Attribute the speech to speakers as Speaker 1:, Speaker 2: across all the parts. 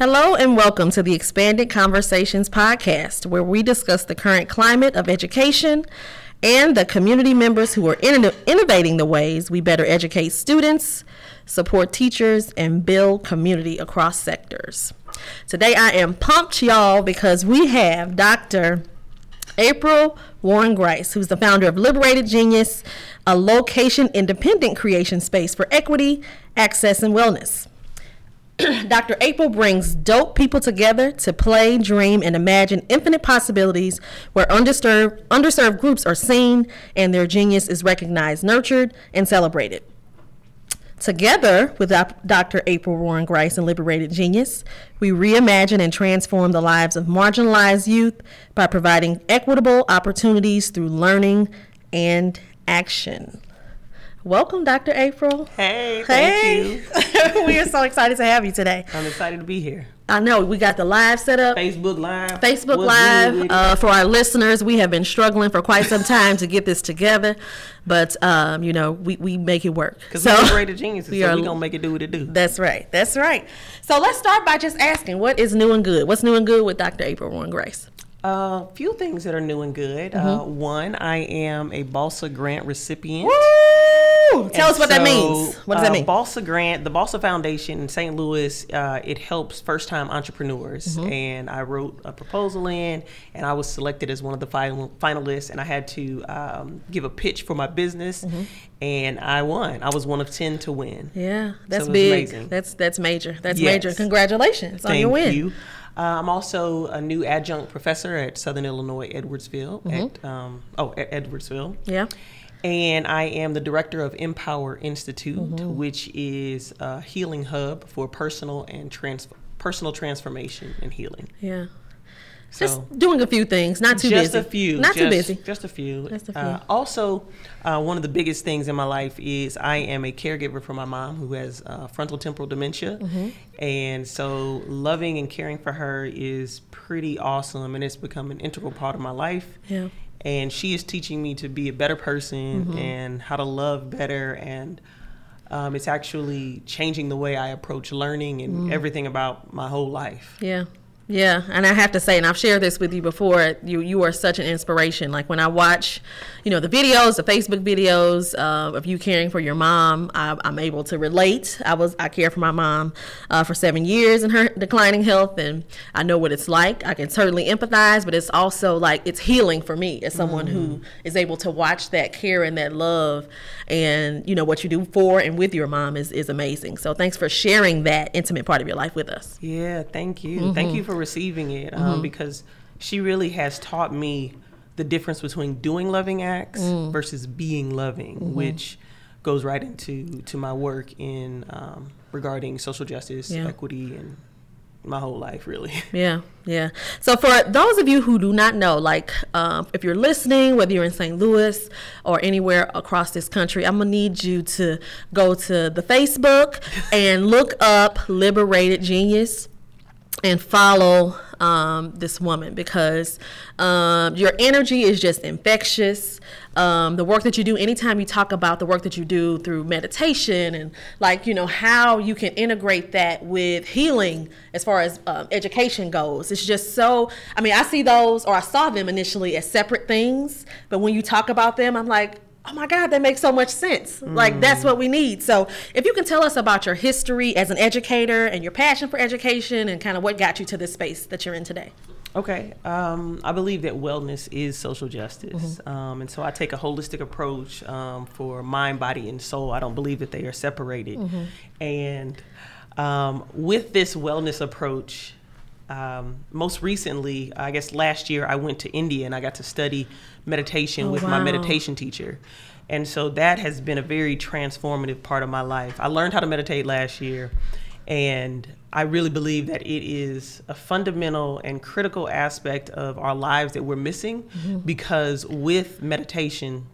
Speaker 1: Hello and welcome to the Expanded Conversations podcast, where we discuss the current climate of education and the community members who are inno- innovating the ways we better educate students, support teachers, and build community across sectors. Today I am pumped, y'all, because we have Dr. April Warren Grice, who's the founder of Liberated Genius, a location independent creation space for equity, access, and wellness. Dr. April brings dope people together to play, dream, and imagine infinite possibilities where underserved, underserved groups are seen and their genius is recognized, nurtured, and celebrated. Together with Dr. April Warren Grice and Liberated Genius, we reimagine and transform the lives of marginalized youth by providing equitable opportunities through learning and action. Welcome, Dr. April.
Speaker 2: Hey, thank you.
Speaker 1: we are so excited to have you today.
Speaker 2: I'm excited to be here.
Speaker 1: I know we got the live set up.
Speaker 2: Facebook Live.
Speaker 1: Facebook
Speaker 2: What's
Speaker 1: Live. Uh, for our listeners, we have been struggling for quite some time to get this together, but um, you know we, we make it work.
Speaker 2: Because we're liberated geniuses,
Speaker 1: we
Speaker 2: so
Speaker 1: are-
Speaker 2: we're going to make it do what it do.
Speaker 1: That's right. That's right. So let's start by just asking, what is new and good? What's new and good with Dr. April Warren Grace?
Speaker 2: A uh, few things that are new and good. Uh,
Speaker 1: Mm-hmm.
Speaker 2: one, I am a Balsa Grant recipient.
Speaker 1: Woo! Tell
Speaker 2: And
Speaker 1: us what that means. What does that
Speaker 2: uh,
Speaker 1: mean?
Speaker 2: Balsa Grant, the Balsa Foundation in St. Louis, uh, it helps first time entrepreneurs.
Speaker 1: Mm-hmm.
Speaker 2: And I wrote a proposal in, and I was selected as one of the final, finalists. And I had to um, give a pitch for my business,
Speaker 1: Mm-hmm.
Speaker 2: and I won. I was one of 10 to win.
Speaker 1: yeah, that's
Speaker 2: was
Speaker 1: big.
Speaker 2: amazing.
Speaker 1: That's that's major. That's
Speaker 2: Yes.
Speaker 1: major. Congratulations on your win.
Speaker 2: you. Uh, I'm also a new adjunct professor at Southern Illinois Edwardsville.
Speaker 1: Mm-hmm.
Speaker 2: At um, oh, at Edwardsville.
Speaker 1: Yeah.
Speaker 2: And I am the director of Empower Institute,
Speaker 1: Mm-hmm.
Speaker 2: which is a healing hub for personal and trans- personal transformation and healing.
Speaker 1: Yeah.
Speaker 2: So
Speaker 1: Just doing a few things. Not too
Speaker 2: just
Speaker 1: busy.
Speaker 2: Just a few,
Speaker 1: Not too busy.
Speaker 2: Just a few.
Speaker 1: Just a
Speaker 2: Uh, also, uh, one of the biggest things in my life is I am a caregiver for my mom who has uh, frontal temporal dementia,
Speaker 1: Mm-hmm.
Speaker 2: and so loving and caring for her is pretty awesome, and it's become an integral part of my life.
Speaker 1: Yeah.
Speaker 2: And she is teaching me to be a better person
Speaker 1: Mm-hmm.
Speaker 2: and how to love better and. Um, it's actually changing the way I approach learning and
Speaker 1: Mm.
Speaker 2: everything about my whole life.
Speaker 1: Yeah. Yeah, and I have to say, and I've shared this with you before. You you are such an inspiration. Like when I watch, you know, the videos, the Facebook videos uh, of you caring for your mom, I, I'm able to relate. I was I cared for my mom uh, for seven years in her declining health, and I know what it's like. I can certainly empathize, but it's also like it's healing for me as someone who is able to watch that care and that love, and you know what you do for and with your mom is is amazing. So thanks for sharing that intimate part of your life with us.
Speaker 2: Yeah, thank you.
Speaker 1: Mm-hmm.
Speaker 2: Thank you for receiving it um, because she really has taught me the difference between doing loving acts
Speaker 1: Mm.
Speaker 2: versus being loving,
Speaker 1: Mm-hmm.
Speaker 2: which goes right into to my work in um, regarding social justice,
Speaker 1: Yeah.
Speaker 2: equity, and my whole life really.
Speaker 1: Yeah, yeah. So for those of you who do not know, like um, if you're listening, whether you're in St. Louis or anywhere across this country, I'm gonna need you to go to the Facebook and look up Liberated Genius and follow um, this woman because um, your energy is just infectious. Um, the work that you do, anytime you talk about the work that you do through meditation and like, you know, how you can integrate that with healing as far as um, education goes, it's just so, I mean, I see those or I saw them initially as separate things, but when you talk about them, I'm like, oh my God, that makes so much sense. Like, that's what we need. So, if you can tell us about your history as an educator and your passion for education and kind of what got you to this space that you're in today.
Speaker 2: Okay. Um, I believe that wellness is social justice. Um, and so I take a holistic approach um, for mind, body, and soul. I don't believe that they are separated. And um, with this wellness approach, um, most recently, I guess last year, I went to India and I got to study meditation
Speaker 1: Oh,
Speaker 2: with my meditation teacher. And so that has been a very transformative part of my life. I learned how to meditate last year, and I really believe that it is a fundamental and critical aspect of our lives that we're missing because with meditation,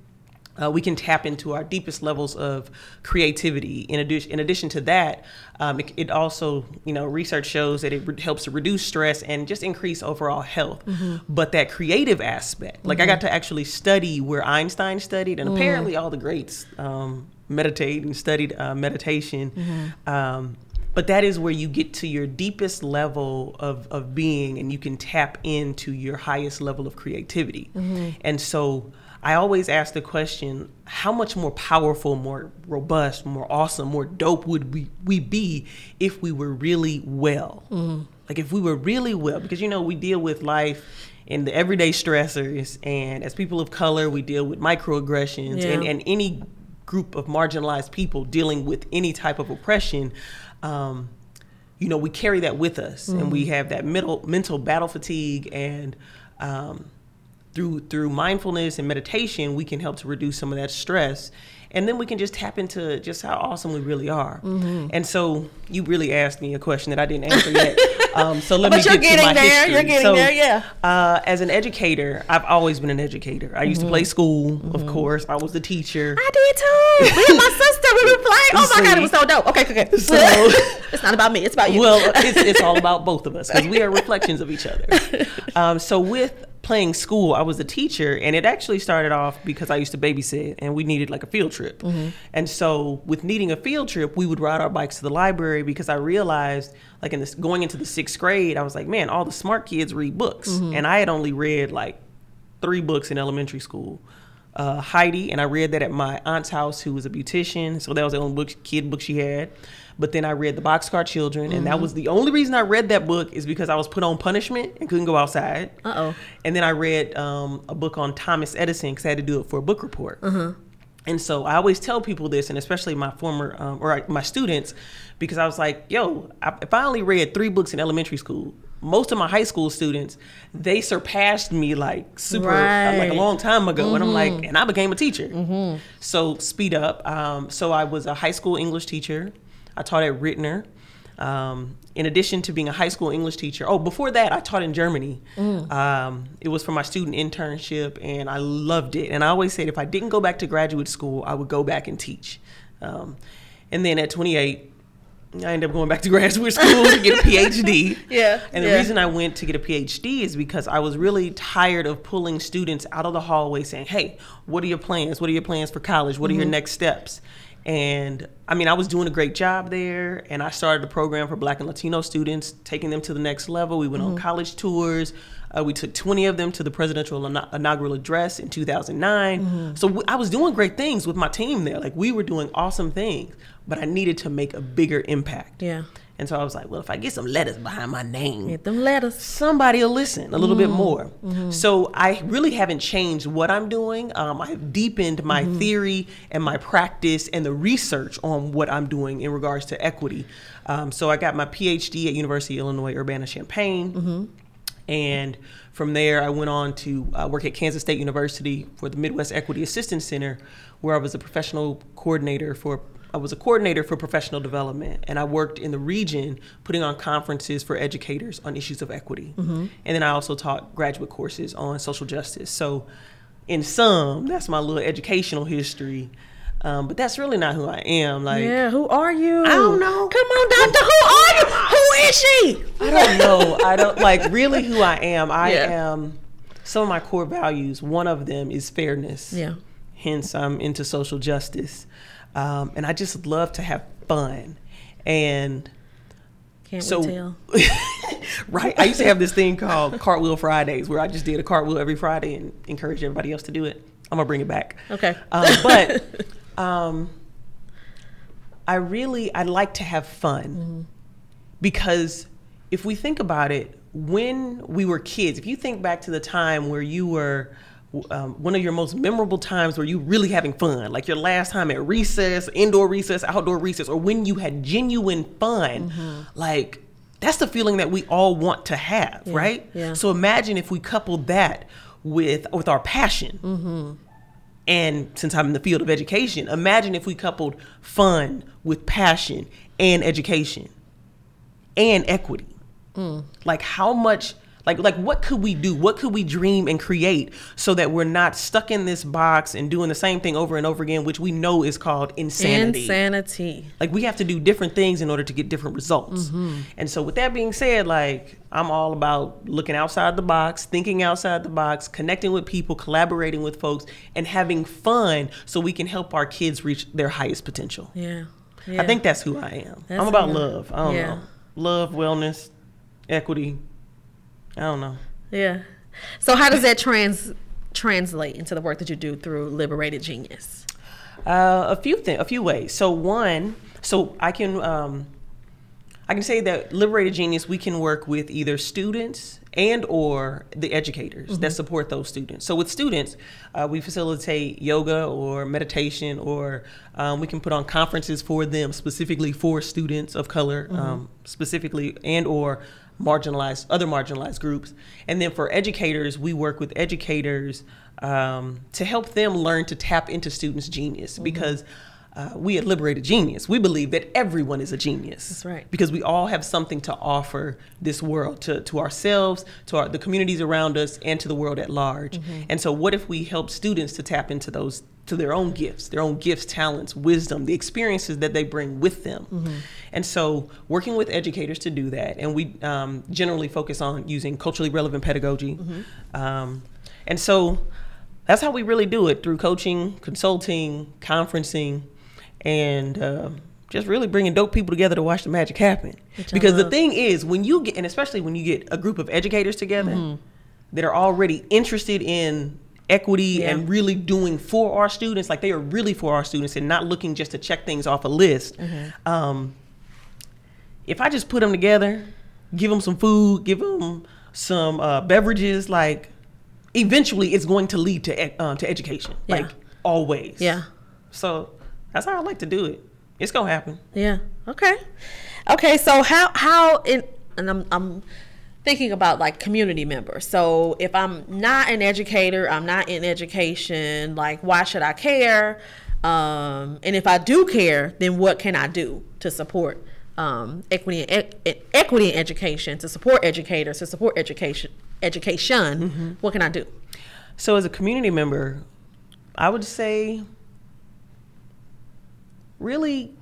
Speaker 2: uh, we can tap into our deepest levels of creativity. In addition, in addition to that, um, it, it also, you know, research shows that it re- helps to reduce stress and just increase overall health. But that creative aspect, like I got to actually study where Einstein studied, and apparently all the greats um, meditate and studied uh, meditation. Um, but that is where you get to your deepest level of, of being and you can tap into your highest level of creativity. And so I always ask the question how much more powerful, more robust, more awesome, more dope would we, we be if we were really well? Like if we were really well, because you know, we deal with life and the everyday stressors, and as people of color, we deal with microaggressions and,
Speaker 1: Yeah.
Speaker 2: and any group of marginalized people dealing with any type of oppression. Um, you know, we carry that with us, and we have that mental mental battle fatigue, and um, through through mindfulness and meditation, we can help to reduce some of that stress, and then we can just tap into just how awesome we really are. And so, you really asked me a question that I didn't answer yet. Um, so let
Speaker 1: But
Speaker 2: me
Speaker 1: you're
Speaker 2: get to my
Speaker 1: there,
Speaker 2: history.
Speaker 1: you're getting
Speaker 2: So,
Speaker 1: there, yeah.
Speaker 2: Uh, as an educator, I've always been an educator. I used to play
Speaker 1: Mm-hmm.
Speaker 2: school, of course. I was the teacher.
Speaker 1: I did too. Me and my sister, we were playing. Oh my god, it was so dope. Okay, okay. okay.
Speaker 2: So-
Speaker 1: it's not about me. It's about you.
Speaker 2: Well, it's, it's all about both of us because we are reflections of each other. Um, so with playing school, I was a teacher, and it actually started off because I used to babysit, and we needed like a field trip. And so with needing a field trip, we would ride our bikes to the library because I realized, like in this going into the sixth grade, I was like, man, all the smart kids read books, and I had only read like three books in elementary school. Uh, Heidi, and I read that at my aunt's house, who was a beautician. So that was the only book, kid book she had. But then I read The Boxcar Children, and that was the only reason I read that book is because I was put on punishment and couldn't go outside.
Speaker 1: Uh-oh.
Speaker 2: And then I read um, a book on Thomas Edison because I had to do it for a book report. And so I always tell people this, and especially my former um, or my students, because I was like, yo, I, if I only read three books in elementary school, most of my high school students, they surpassed me like super, uh, like a long time ago. And I'm like, and I became a teacher. Mm-hmm. So speed up. Um, so I was a high school English teacher. I taught at Ritenour. Um, in addition to being a high school English teacher, oh, before that, I taught in Germany. Um, it was for my student internship, and I loved it. And I always said if I didn't go back to graduate school, I would go back and teach. Um, and then at 28, I ended up going back to graduate school to get a PhD.
Speaker 1: Yeah,
Speaker 2: And the
Speaker 1: yeah.
Speaker 2: reason I went to get a PhD is because I was really tired of pulling students out of the hallway saying, "Hey, what are your plans? What are your plans for college? What are
Speaker 1: Mm-hmm.
Speaker 2: your next steps?" And I mean, I was doing a great job there, and I started a program for Black and Latino students, taking them to the next level. We went
Speaker 1: Mm-hmm.
Speaker 2: on college tours. Uh, we took 20 of them to the presidential ina- inaugural address in 2009.
Speaker 1: Mm-hmm.
Speaker 2: So w- I was doing great things with my team there. Like we were doing awesome things, but I needed to make a bigger impact.
Speaker 1: Yeah.
Speaker 2: And so I was like, well, if I get some letters behind my name,
Speaker 1: Get them letters.
Speaker 2: somebody will listen a little bit
Speaker 1: Mm-hmm.
Speaker 2: more. So I really haven't changed what I'm doing. Um, I've deepened my
Speaker 1: Mm-hmm.
Speaker 2: theory and my practice and the research on what I'm doing in regards to equity. Um, so I got my PhD at University of Illinois Urbana-Champaign.
Speaker 1: Mm-hmm.
Speaker 2: And from there, I went on to uh, work at Kansas State University for the Midwest Equity Assistance Center, where I was a professional coordinator for. I was a coordinator for professional development, and I worked in the region putting on conferences for educators on issues of equity. And then I also taught graduate courses on social justice. So, in sum, that's my little educational history. Um, but that's really not who I am. Like,
Speaker 1: Yeah, who are you?
Speaker 2: I don't know.
Speaker 1: Come on, doctor. Who are you? Who is she?
Speaker 2: I don't know. I don't like really who I am. I
Speaker 1: Yeah.
Speaker 2: am some of my core values. One of them is fairness.
Speaker 1: Yeah.
Speaker 2: Hence, I'm into social justice, um, and I just love to have fun. And
Speaker 1: Can't
Speaker 2: so,
Speaker 1: tell?
Speaker 2: right, I used to have this thing called Cartwheel Fridays, where I just did a cartwheel every Friday and encouraged everybody else to do it. I'm gonna bring it back.
Speaker 1: Okay.
Speaker 2: Um, but um, I really I like to have fun because if we think about it, when we were kids, if you think back to the time where you were um, one of your most memorable times where you really having fun, like your last time at recess, indoor recess, outdoor recess, or when you had genuine fun, like that's the feeling that we all want to have, right?
Speaker 1: yeah.
Speaker 2: So imagine if we coupled that with with our passion. Mm-hmm. And since I'm in the field of education, imagine if we coupled fun with passion and education and equity. Like how much like like what could we do? What could we dream and create so that we're not stuck in this box and doing the same thing over and over again, which we know is called insanity.
Speaker 1: Insanity.
Speaker 2: Like we have to do different things in order to get different results. Mm-hmm. And so with that being said, like I'm all about looking outside the box, thinking outside the box, connecting with people, collaborating with folks, and having fun so we can help our kids reach their highest potential.
Speaker 1: Yeah. Yeah.
Speaker 2: I think that's who I am.
Speaker 1: That's
Speaker 2: I'm about
Speaker 1: who you are.
Speaker 2: love. I don't
Speaker 1: Yeah.
Speaker 2: know. Love, wellness, equity. I don't know.
Speaker 1: Yeah. So how does that trans translate into the work that you do through Liberated Genius?
Speaker 2: Uh, a few things, a few ways. So one, so I can um, I can say that Liberated Genius we can work with either students and or the educators that support those students. So with students, uh, we facilitate yoga or meditation, or um, we can put on conferences for them specifically for students of color, um, specifically and or marginalized other marginalized groups. And then for educators, we work with educators um, to help them learn to tap into students' genius because. Uh, we at Liberated Genius, we believe that everyone is a genius.
Speaker 1: That's right.
Speaker 2: Because we all have something to offer this world, to, to ourselves, to our, the communities around us, and to the world at large. And so, what if we help students to tap into those, to their own gifts, their own gifts, talents, wisdom, the experiences that they bring with them? And so, working with educators to do that, and we um, generally focus on using culturally relevant pedagogy. Um, and so, that's how we really do it through coaching, consulting, conferencing, and uh, just really bringing dope people together to watch the magic happen.
Speaker 1: Which
Speaker 2: Because the thing is, when you get, and especially when you get a group of educators together
Speaker 1: Mm-hmm.
Speaker 2: that are already interested in equity
Speaker 1: Yeah.
Speaker 2: and really doing for our students, like they are really for our students and not looking just to check things off a list.
Speaker 1: Mm-hmm.
Speaker 2: Um, if I just put them together, give them some food, give them some uh, beverages, like eventually it's going to lead to um, to education,
Speaker 1: Yeah.
Speaker 2: like always.
Speaker 1: Yeah.
Speaker 2: So that's how I like to do it. It's gonna happen.
Speaker 1: Yeah. Okay. Okay. So how how in and I'm I'm thinking about like community members. So if I'm not an educator, I'm not in education. Like, why should I care? Um, and if I do care, then what can I do to support um, equity and e- equity in education, to support educators, to support education education? What can I do?
Speaker 2: So as a community member, I would say really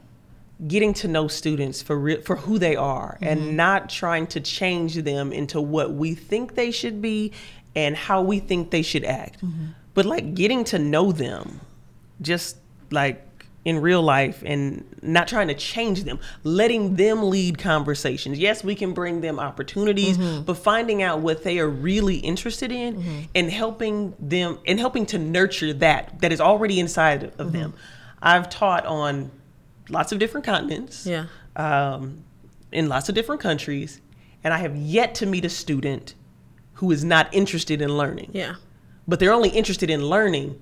Speaker 2: getting to know students for re- for who they are and mm-hmm. not trying to change them into what we think they should be and how we think they should act. Mm-hmm. But like getting to know them just like in real life and not trying to change them, letting them lead conversations. Yes, we can bring them opportunities, mm-hmm. but finding out what they are really interested in and helping them and helping to nurture that that is already inside of them. I've taught on lots of different continents,
Speaker 1: Yeah.
Speaker 2: um, in lots of different countries, and I have yet to meet a student who is not interested in learning
Speaker 1: Yeah.
Speaker 2: but they're only interested in learning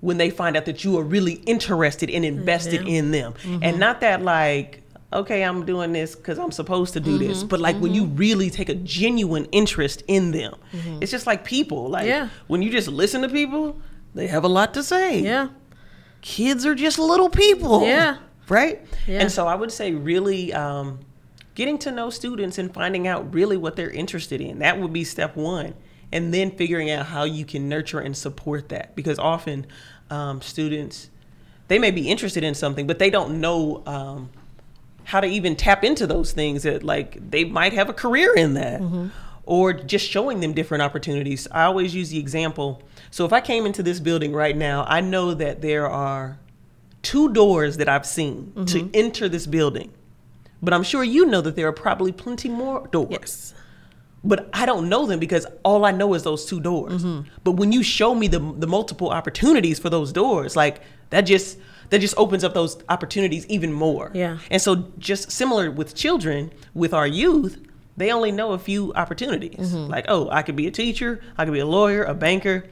Speaker 2: when they find out that you are really interested and invested in them
Speaker 1: Mm-hmm.
Speaker 2: and not that like okay i'm doing this because i'm supposed to do this
Speaker 1: Mm-hmm.
Speaker 2: but like when you really take a genuine interest in them it's just like people like
Speaker 1: Mm-hmm. Yeah.
Speaker 2: when you just listen to people they have a lot to say
Speaker 1: Yeah.
Speaker 2: Kids are just little people.
Speaker 1: Yeah.
Speaker 2: Right?
Speaker 1: Yeah.
Speaker 2: And so I would say really um, getting to know students and finding out really what they're interested in. That would be step one. And then figuring out how you can nurture and support that. Because often um, students, they may be interested in something, but they don't know um, how to even tap into those things that like they might have a career in that or just showing them different opportunities i always use the example so if i came into this building right now i know that there are two doors that i've seen to mm-hmm. enter this building but i'm sure you know that there are probably plenty more doors
Speaker 1: Yes.
Speaker 2: but I don't know them because all I know is those two doors. Mm-hmm. But when you show me the the multiple opportunities for those doors, like that just that just opens up those opportunities even more.
Speaker 1: Yeah.
Speaker 2: And so just similar with children, with our youth, they only know a few opportunities. Mm-hmm. Like, oh, I could be a teacher, I could be a lawyer, a banker.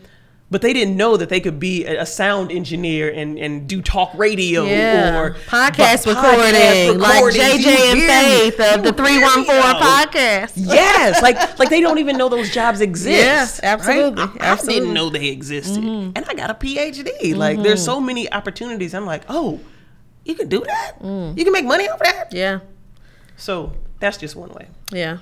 Speaker 2: But they didn't know that they could be a sound engineer and, and do talk radio
Speaker 1: Yeah.
Speaker 2: or
Speaker 1: podcast
Speaker 2: po-
Speaker 1: recording, like. JJ and? Faith of the
Speaker 2: three one four
Speaker 1: three
Speaker 2: hear
Speaker 1: one
Speaker 2: me,
Speaker 1: four
Speaker 2: yo?
Speaker 1: podcast.
Speaker 2: Yes, like like they don't even know those jobs exist.
Speaker 1: Yes, absolutely,
Speaker 2: right? I, I
Speaker 1: absolutely.
Speaker 2: didn't know they existed, mm-hmm. and I got a PhD. Like there's mm-hmm. so many opportunities. I'm like, oh, you can do that. Mm. You can make money off that.
Speaker 1: Yeah.
Speaker 2: So that's just one way.
Speaker 1: Yeah.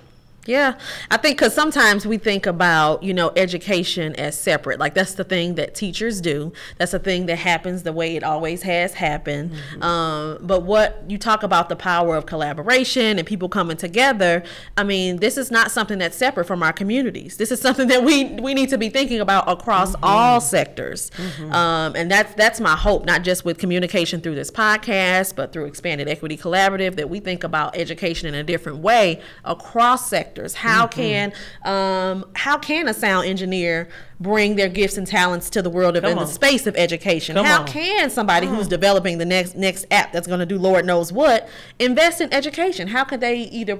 Speaker 1: Yeah, I think because sometimes we think about you know education as separate. Like that's the thing that teachers do. That's the thing that happens the way it always has happened. Mm-hmm. Um, but what you talk about the power of collaboration and people coming together. I mean, this is not something that's separate from our communities. This is something that we we need to be thinking about across mm-hmm. all sectors. Mm-hmm. Um, and that's that's my hope, not just with communication through this podcast, but through expanded equity collaborative, that we think about education in a different way across sectors sectors. How mm-hmm. can um, how can a sound engineer bring their gifts and talents to the world of in the space of education? Come how on. can somebody Come who's developing the next next app that's going to do Lord knows what invest in education? How can they either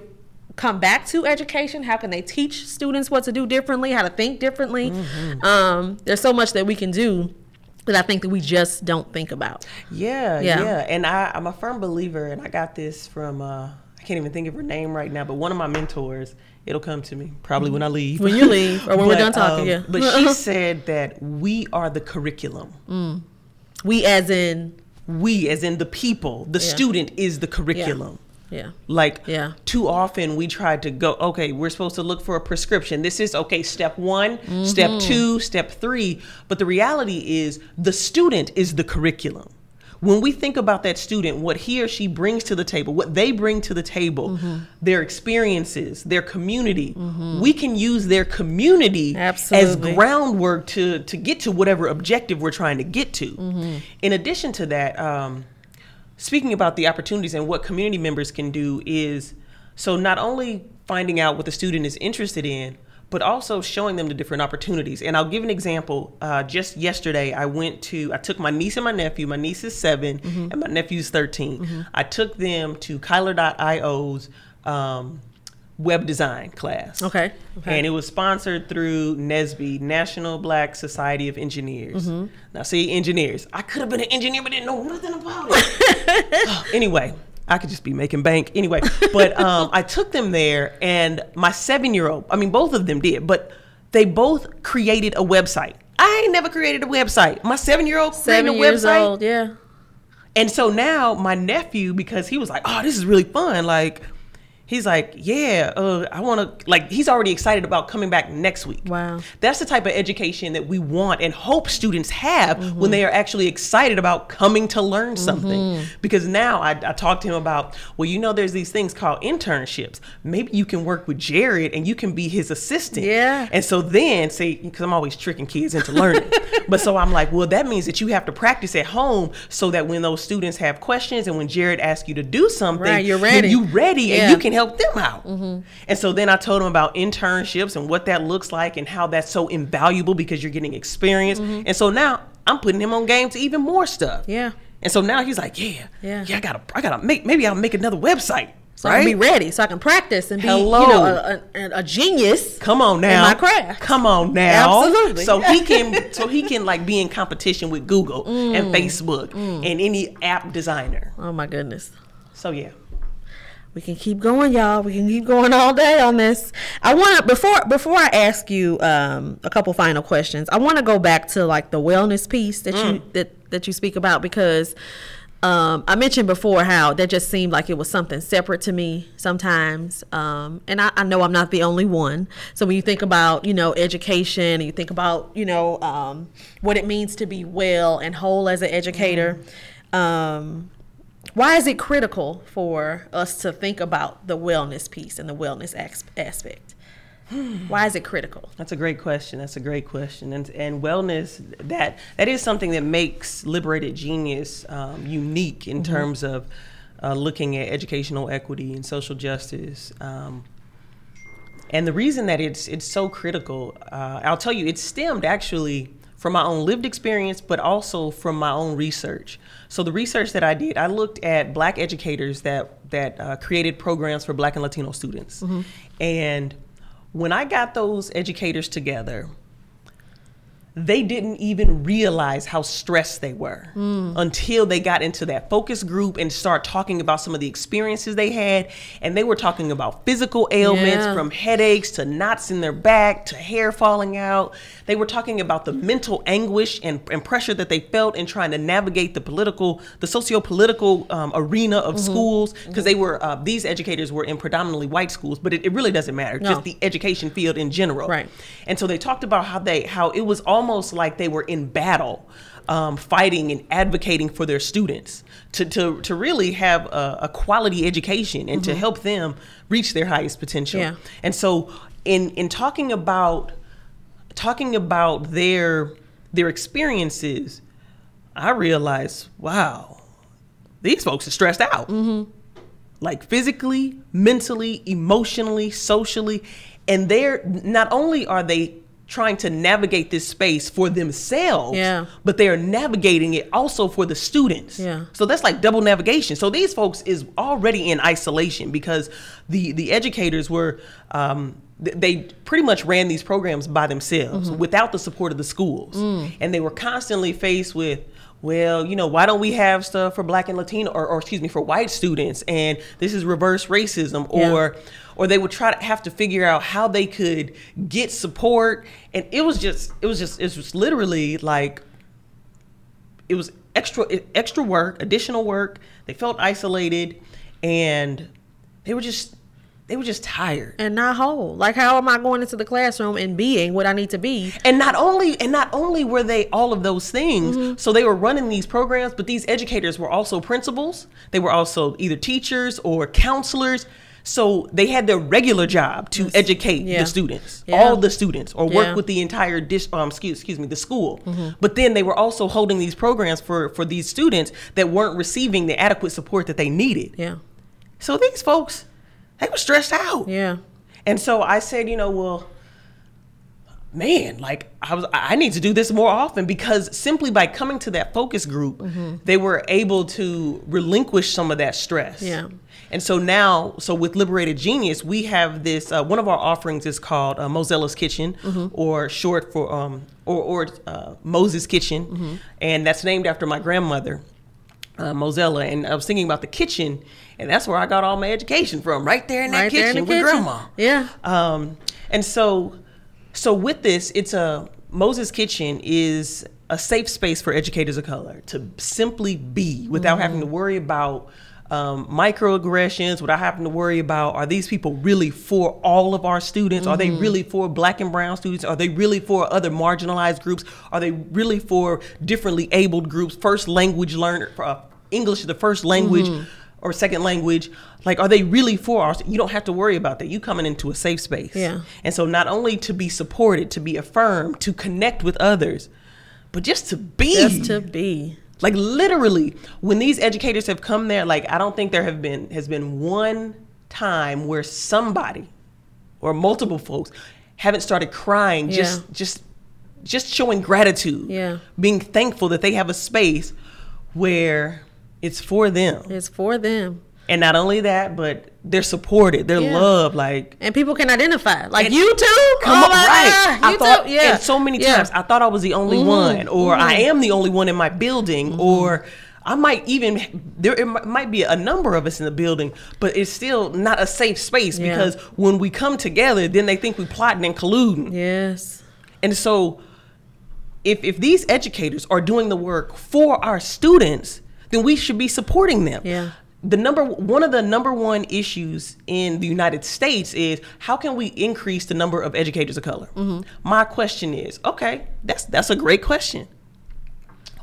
Speaker 1: come back to education? How can they teach students what to do differently, how to think differently? Mm-hmm. Um, there's so much that we can do that I think that we just don't think about.
Speaker 2: Yeah, yeah, yeah. and I, am a firm believer, and I got this from uh, I can't even think of her name right now, but one of my mentors, it'll come to me probably when I leave.
Speaker 1: When you leave or when but, we're done talking, um, yeah.
Speaker 2: but she said that we are the curriculum.
Speaker 1: Mm. We as in
Speaker 2: we as in the people, the yeah. student is the curriculum.
Speaker 1: Yeah. yeah.
Speaker 2: Like
Speaker 1: yeah.
Speaker 2: too often we try to go, okay, we're supposed to look for a prescription. This is okay, step one, mm-hmm. step two, step three. But the reality is the student is the curriculum when we think about that student, what he or she brings to the table, what they bring to the table, mm-hmm. their experiences, their community, mm-hmm. we can use their community
Speaker 1: Absolutely.
Speaker 2: as groundwork to to get to whatever objective we're trying to get to. Mm-hmm. In addition to that, um, speaking about the opportunities and what community members can do is so not only finding out what the student is interested in, but also showing them the different opportunities. And I'll give an example. Uh, just yesterday, I went to, I took my niece and my nephew. My niece is 7 mm-hmm. and my nephew's 13. Mm-hmm. I took them to Kyler.io's um, web design class.
Speaker 1: Okay. okay.
Speaker 2: And it was sponsored through NSBE, National Black Society of Engineers. Mm-hmm. Now, see, engineers. I could have been an engineer, but didn't know nothing about it. anyway, I could just be making bank anyway. But um, I took them there, and my seven year old, I mean, both of them did, but they both created a website. I ain't never created a website. My seven year old created a website. Old,
Speaker 1: yeah.
Speaker 2: And so now my nephew, because he was like, oh, this is really fun. Like, he's like, yeah, uh, I want to, like, he's already excited about coming back next week.
Speaker 1: Wow.
Speaker 2: That's the type of education that we want and hope students have mm-hmm. when they are actually excited about coming to learn something. Mm-hmm. Because now I, I talked to him about, well, you know, there's these things called internships. Maybe you can work with Jared and you can be his assistant.
Speaker 1: Yeah.
Speaker 2: And so then, see, because I'm always tricking kids into learning. but so I'm like, well, that means that you have to practice at home so that when those students have questions and when Jared asks you to do something,
Speaker 1: right, you're ready.
Speaker 2: you ready yeah. and you can help them out. Mm-hmm. And so then I told them about internships and what that looks like and how that's so invaluable because you're getting experience. Mm-hmm. And so now I'm putting him on game to even more stuff.
Speaker 1: Yeah.
Speaker 2: And so now he's like, yeah,
Speaker 1: yeah,
Speaker 2: yeah I gotta, I gotta make, maybe I'll make another website.
Speaker 1: So right? I can be ready, so I can practice and be, Hello. you know, a, a, a, genius.
Speaker 2: Come on now,
Speaker 1: my craft.
Speaker 2: Come on now,
Speaker 1: absolutely.
Speaker 2: So he can, so he can like be in competition with Google mm. and Facebook mm. and any app designer.
Speaker 1: Oh my goodness.
Speaker 2: So yeah
Speaker 1: we can keep going, y'all. We can keep going all day on this. I want to before before I ask you um, a couple final questions. I want to go back to like the wellness piece that mm. you that that you speak about because um, I mentioned before how that just seemed like it was something separate to me sometimes. Um, and I, I, know I'm not the only one. So when you think about, you know, education and you think about, you know, um, what it means to be well and whole as an educator, mm why is it critical for us to think about the wellness piece and the wellness aspect? Why is it critical?
Speaker 2: That's a great question. That's a great question. And and wellness that that is something that makes Liberated Genius um, unique in mm-hmm. terms of uh, looking at educational equity and social justice. Um, and the reason that it's it's so critical, uh, I'll tell you, it stemmed actually from my own lived experience, but also from my own research. So the research that I did, I looked at Black educators that that uh, created programs for Black and Latino students, mm-hmm. and when I got those educators together, they didn't even realize how stressed they were until they got into that focus group and start talking about some of the experiences they had and they were talking about physical ailments
Speaker 1: Yeah.
Speaker 2: from headaches to knots in their back to hair falling out they were talking about the mental anguish and, and pressure that they felt in trying to navigate the political the socio-political um, arena of
Speaker 1: Mm-hmm.
Speaker 2: schools because they were uh, these educators were in predominantly white schools but it, it really doesn't matter
Speaker 1: No.
Speaker 2: just the education field in general
Speaker 1: Right.
Speaker 2: and so they talked about how they how it was almost like they were in battle, um, fighting and advocating for their students to to, to really have a, a quality education and to help them reach their highest potential.
Speaker 1: Yeah.
Speaker 2: And so in in talking about talking about their their experiences, I realized, wow, these folks are stressed out like physically, mentally, emotionally, socially. And they're not only are they trying to navigate this space for themselves,
Speaker 1: Yeah.
Speaker 2: but they are navigating it also for the students.
Speaker 1: Yeah.
Speaker 2: So that's like double navigation. So these folks is already in isolation because the the educators were um, th- they pretty much ran these programs by themselves without the support of the schools, and they were constantly faced with well, you know, why don't we have stuff for black and Latino or, or excuse me, for white students? And this is reverse racism
Speaker 1: Yeah.
Speaker 2: or or they would try to have to figure out how they could get support. And it was just it was just it was literally like it was extra extra work, additional work. They felt isolated and they were just they were just tired.
Speaker 1: and not whole. Like, how am I going into the classroom and being what I need to be?
Speaker 2: And not only and not only were they all of those things,
Speaker 1: Mm-hmm.
Speaker 2: so they were running these programs, but these educators were also principals. They were also either teachers or counselors. So they had their regular job to educate
Speaker 1: Yeah.
Speaker 2: the students,
Speaker 1: Yeah.
Speaker 2: all the students, or work
Speaker 1: Yeah.
Speaker 2: with the entire dis- um, excuse, excuse me, the school.
Speaker 1: Mm-hmm.
Speaker 2: But then they were also holding these programs for for these students that weren't receiving the adequate support that they needed.
Speaker 1: Yeah.
Speaker 2: So these folks, they were stressed out.
Speaker 1: Yeah.
Speaker 2: And so I said, you know, well, man, like I was I need to do this more often because simply by coming to that focus group,
Speaker 1: Mm-hmm.
Speaker 2: they were able to relinquish some of that stress.
Speaker 1: Yeah.
Speaker 2: And so now, so with Liberated Genius, we have this. Uh, one of our offerings is called uh, Mosella's Kitchen,
Speaker 1: Mm-hmm.
Speaker 2: or short for um, or or uh, Moses Kitchen,
Speaker 1: Mm-hmm.
Speaker 2: and that's named after my grandmother, uh, Mosella. And I was thinking about the kitchen, and that's where I got all my education from, right there in that
Speaker 1: Right
Speaker 2: kitchen
Speaker 1: in the
Speaker 2: with
Speaker 1: kitchen.
Speaker 2: grandma.
Speaker 1: Yeah.
Speaker 2: Um, and so, so with this, it's a Moses Kitchen is a safe space for educators of color to simply be without having to worry about um, microaggressions, without having to worry about are these people really for all of our students? Are they really for black and brown students? Are they really for other marginalized groups? Are they really for differently abled groups? First language learner, uh, English is the first language or second language like are they really for us you don't have to worry about that you coming into a safe space
Speaker 1: Yeah.
Speaker 2: and so not only to be supported to be affirmed to connect with others but just to be
Speaker 1: Just to be.
Speaker 2: like literally when these educators have come there like i don't think there have been has been one time where somebody or multiple folks haven't started crying just just just showing gratitude
Speaker 1: Yeah.
Speaker 2: being thankful that they have a space where it's for them
Speaker 1: It's for them.
Speaker 2: and not only that, but they're supported, they're
Speaker 1: Yeah.
Speaker 2: loved. Like,
Speaker 1: And people can identify. Like you too?
Speaker 2: come
Speaker 1: Oh
Speaker 2: on, right?
Speaker 1: God,
Speaker 2: I thought,
Speaker 1: too? Yeah.
Speaker 2: and so many
Speaker 1: Yeah. Mm-hmm.
Speaker 2: times I thought I was the only one, or I am the only one in my building, or I might even there it might be a number of us in the building, but it's still not a safe space
Speaker 1: Yeah.
Speaker 2: because when we come together, then they think we plotting and colluding.
Speaker 1: Yes.
Speaker 2: And so, if if these educators are doing the work for our students, then we should be supporting them.
Speaker 1: Yeah.
Speaker 2: The number one of the number one issues in the United States is how can we increase the number of educators of color?
Speaker 1: Mm-hmm.
Speaker 2: My question is, okay, that's that's a great question.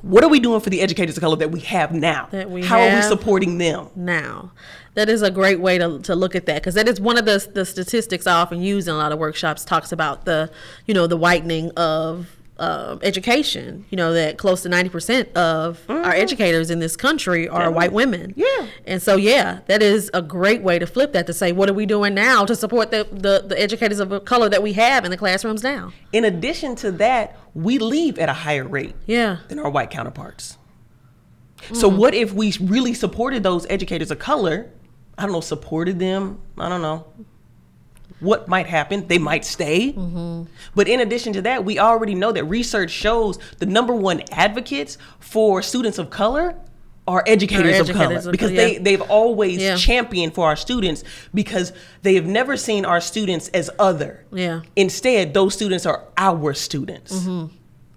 Speaker 2: What are we doing for the educators of color that we have now?
Speaker 1: That we
Speaker 2: how are we supporting them?
Speaker 1: now. That is a great way to, to look at that because that is one of the, the statistics I often use in a lot of workshops talks about the, you know, the whitening of uh, education. You know, that close to 90% of our educators in this country are white women.
Speaker 2: Mm-hmm. Yeah.
Speaker 1: And so, yeah, that is a great way to flip that to say, what are we doing now to support the, the, the educators of color that we have in the classrooms now?
Speaker 2: In addition to that, we leave at a higher rate.
Speaker 1: Yeah.
Speaker 2: than our white counterparts. So what if we really supported those educators of color? I don't know, supported them. I don't know. What might happen. They might stay.
Speaker 1: Mm-hmm.
Speaker 2: But in addition to that, we already know that research shows the number one advocates for students of color are educators,
Speaker 1: Are
Speaker 2: of color
Speaker 1: of
Speaker 2: because
Speaker 1: color,
Speaker 2: they, they've always
Speaker 1: Yeah.
Speaker 2: championed for our students because they have never seen our students as other.
Speaker 1: Yeah.
Speaker 2: Instead, those students are our students.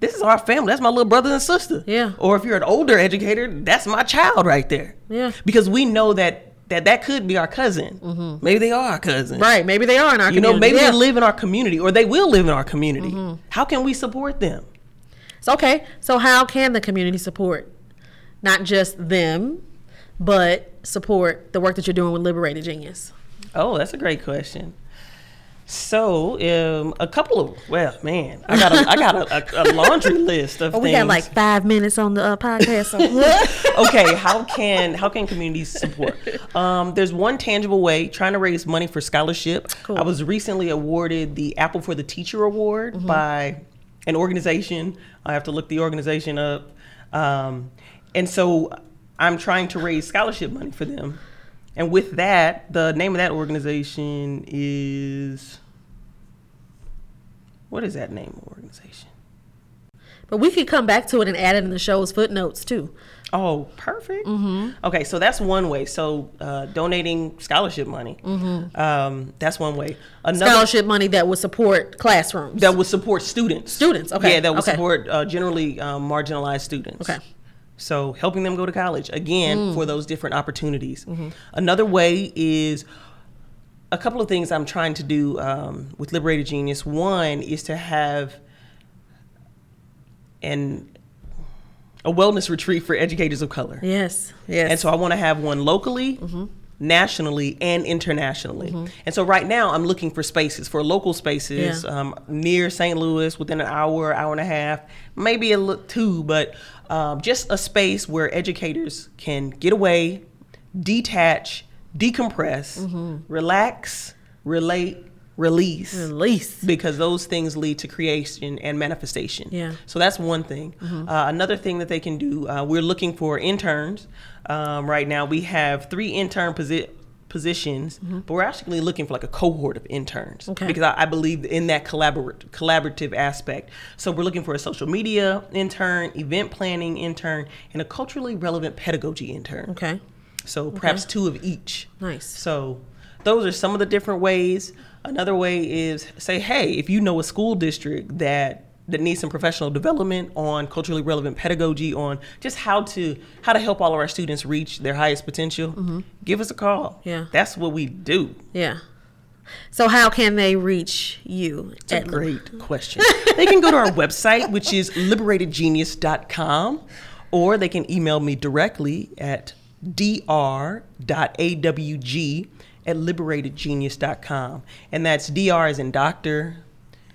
Speaker 2: This is our family. That's my little brother and sister.
Speaker 1: Mm-hmm. Yeah.
Speaker 2: Or if you're an older educator, that's my child right there.
Speaker 1: Yeah.
Speaker 2: Because we know that that that could be our cousin. Mm-hmm. Maybe they are our cousin.
Speaker 1: Right. Maybe they are in our
Speaker 2: You know,
Speaker 1: community.
Speaker 2: maybe
Speaker 1: yeah.
Speaker 2: they live in our community or they will live in our community. Mm-hmm. How can we support them?
Speaker 1: So, okay. So how can the community support not just them, but support the work that you're doing with Liberated Genius?
Speaker 2: Oh, that's a great question. So, um, a couple of well, man, I got a, I got a, a, a laundry list of
Speaker 1: Oh, we
Speaker 2: things.
Speaker 1: got like five minutes on the uh, podcast. So.
Speaker 2: okay, how can how can communities support? Um, there's one tangible way trying to raise money for scholarship.
Speaker 1: Cool.
Speaker 2: I was recently awarded the Apple for the Teacher Award
Speaker 1: Mm-hmm.
Speaker 2: by an organization. I have to look the organization up, um, and so I'm trying to raise scholarship money for them. And with that, the name of that organization is what is that name of organization?
Speaker 1: but we could come back to it and add it in the show's footnotes too.
Speaker 2: Oh, perfect. Okay, so that's one way. So uh, donating scholarship money. Um, that's one way. Another
Speaker 1: Scholarship money that would support classrooms.
Speaker 2: that would support students.
Speaker 1: Students, okay,
Speaker 2: Yeah, that would
Speaker 1: okay.
Speaker 2: support uh, generally um, marginalized students.
Speaker 1: Okay.
Speaker 2: So helping them go to college again
Speaker 1: Mm.
Speaker 2: for those different opportunities.
Speaker 1: Mm-hmm.
Speaker 2: Another way is a couple of things I'm trying to do um, with Liberated Genius. One is to have an a wellness retreat for educators of color.
Speaker 1: yes. Yes.
Speaker 2: And so I want to have one locally, nationally, and internationally. And so right now I'm looking for spaces for local spaces
Speaker 1: Yeah.
Speaker 2: um, near St. Louis within an hour, hour and a half, maybe a little two, but um, just a space where educators can get away, detach, decompress, relax, relate, release
Speaker 1: Release.
Speaker 2: because those things lead to creation and manifestation.
Speaker 1: Yeah.
Speaker 2: So that's one thing.
Speaker 1: Mm-hmm.
Speaker 2: Uh, another thing that they can do, uh, we're looking for interns. Um, right now, we have three intern posi- positions, but we're actually looking for like a cohort of interns
Speaker 1: Mm-hmm. Okay.
Speaker 2: because I, I believe in that collaborative collaborative aspect. So we're looking for a social media intern, event planning intern, and a culturally relevant pedagogy intern.
Speaker 1: Okay.
Speaker 2: So perhaps two of each.
Speaker 1: Nice.
Speaker 2: So those are some of the different ways. Another way is say, hey, if you know a school district that that needs some professional development on culturally relevant pedagogy on just how to how to help all of our students reach their highest potential, give us a call.
Speaker 1: Mm-hmm. Yeah.
Speaker 2: That's what we do.
Speaker 1: Yeah. So how can they reach you?
Speaker 2: It's a great question. they can go to our website, which is liberatedgenius.com, or they can email me directly at dr.awg at liberatedgenius.com. And that's dr as in doctor,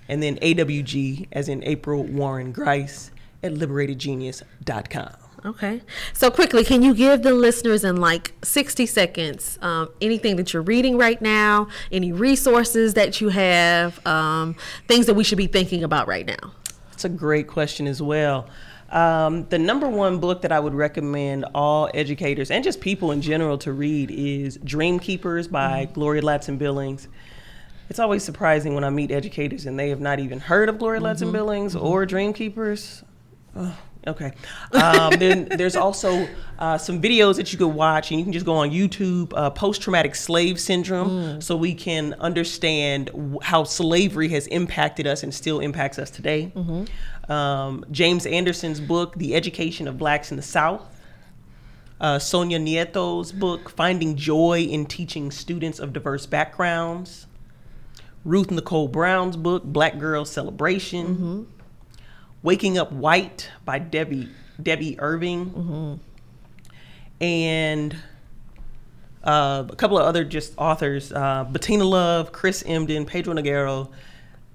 Speaker 2: and then awg as in April Warren Grice at liberatedgenius.com.
Speaker 1: Okay. So quickly, can you give the listeners in like 60 seconds um, anything that you're reading right now, any resources that you have, um, things that we should be thinking about right now?
Speaker 2: That's a great question as well. Um, the number one book that I would recommend all educators and just people in general to read is Dream Keepers by mm-hmm. Gloria Ladson Billings. It's always surprising when I meet educators and they have not even heard of Gloria Ladson mm-hmm. Billings mm-hmm. or Dream Keepers. Oh, okay. Um, then there's also uh, some videos that you could watch, and you can just go on YouTube, uh, post traumatic slave syndrome, so we can understand w- how slavery has impacted us and still impacts us today. Um, James Anderson's book, The Education of Blacks in the South. Uh, Sonia Nieto's book, Finding Joy in Teaching Students of Diverse Backgrounds. Ruth Nicole Brown's book, Black Girl Celebration. Waking Up White by Debbie Debbie Irving, and uh, a couple of other just authors: uh, Bettina Love, Chris Emdin, Pedro Noguera.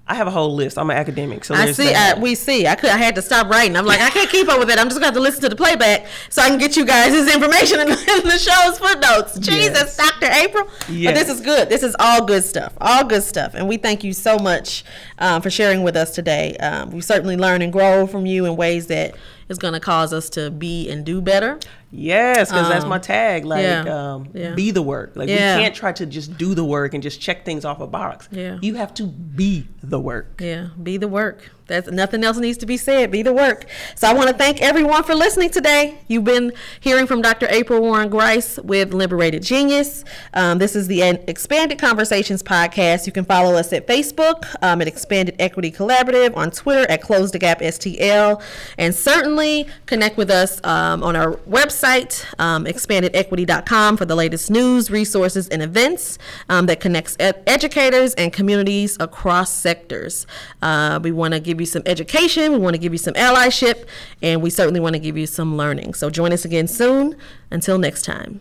Speaker 2: I have a whole list. I'm an academic, so
Speaker 1: I see. I, we see. I could. I had to stop writing. I'm like, I can't keep up with it. I'm just going to have to listen to the playback so I can get you guys this information in, the- in the show's footnotes. Jesus,
Speaker 2: Yes.
Speaker 1: Dr. April. But this is good. This is all good stuff. All good stuff. And we thank you so much um, for sharing with us today. Um, we certainly learn and grow from you in ways that is going to cause us to be and do better.
Speaker 2: Yes, because that's my tag. Like,
Speaker 1: Um, yeah,
Speaker 2: um,
Speaker 1: yeah.
Speaker 2: be the work. Like,
Speaker 1: Yeah.
Speaker 2: we can't try to just do the work and just check things off a box.
Speaker 1: Yeah.
Speaker 2: You have to be the work.
Speaker 1: Yeah, be the work. That's nothing else needs to be said. Be the work. So I want to thank everyone for listening today. You've been hearing from Dr. April Warren Grice with Liberated Genius. Um, this is the Expanded Conversations podcast. You can follow us at Facebook um, at Expanded Equity Collaborative, on Twitter at Close the Gap STL, and certainly connect with us um, on our website, um, expandedequity.com, for the latest news, resources, and events um, that connects ed- educators and communities across sectors. Uh, we want to give you some education, we want to give you some allyship, and we certainly want to give you some learning. So join us again soon. Until next time.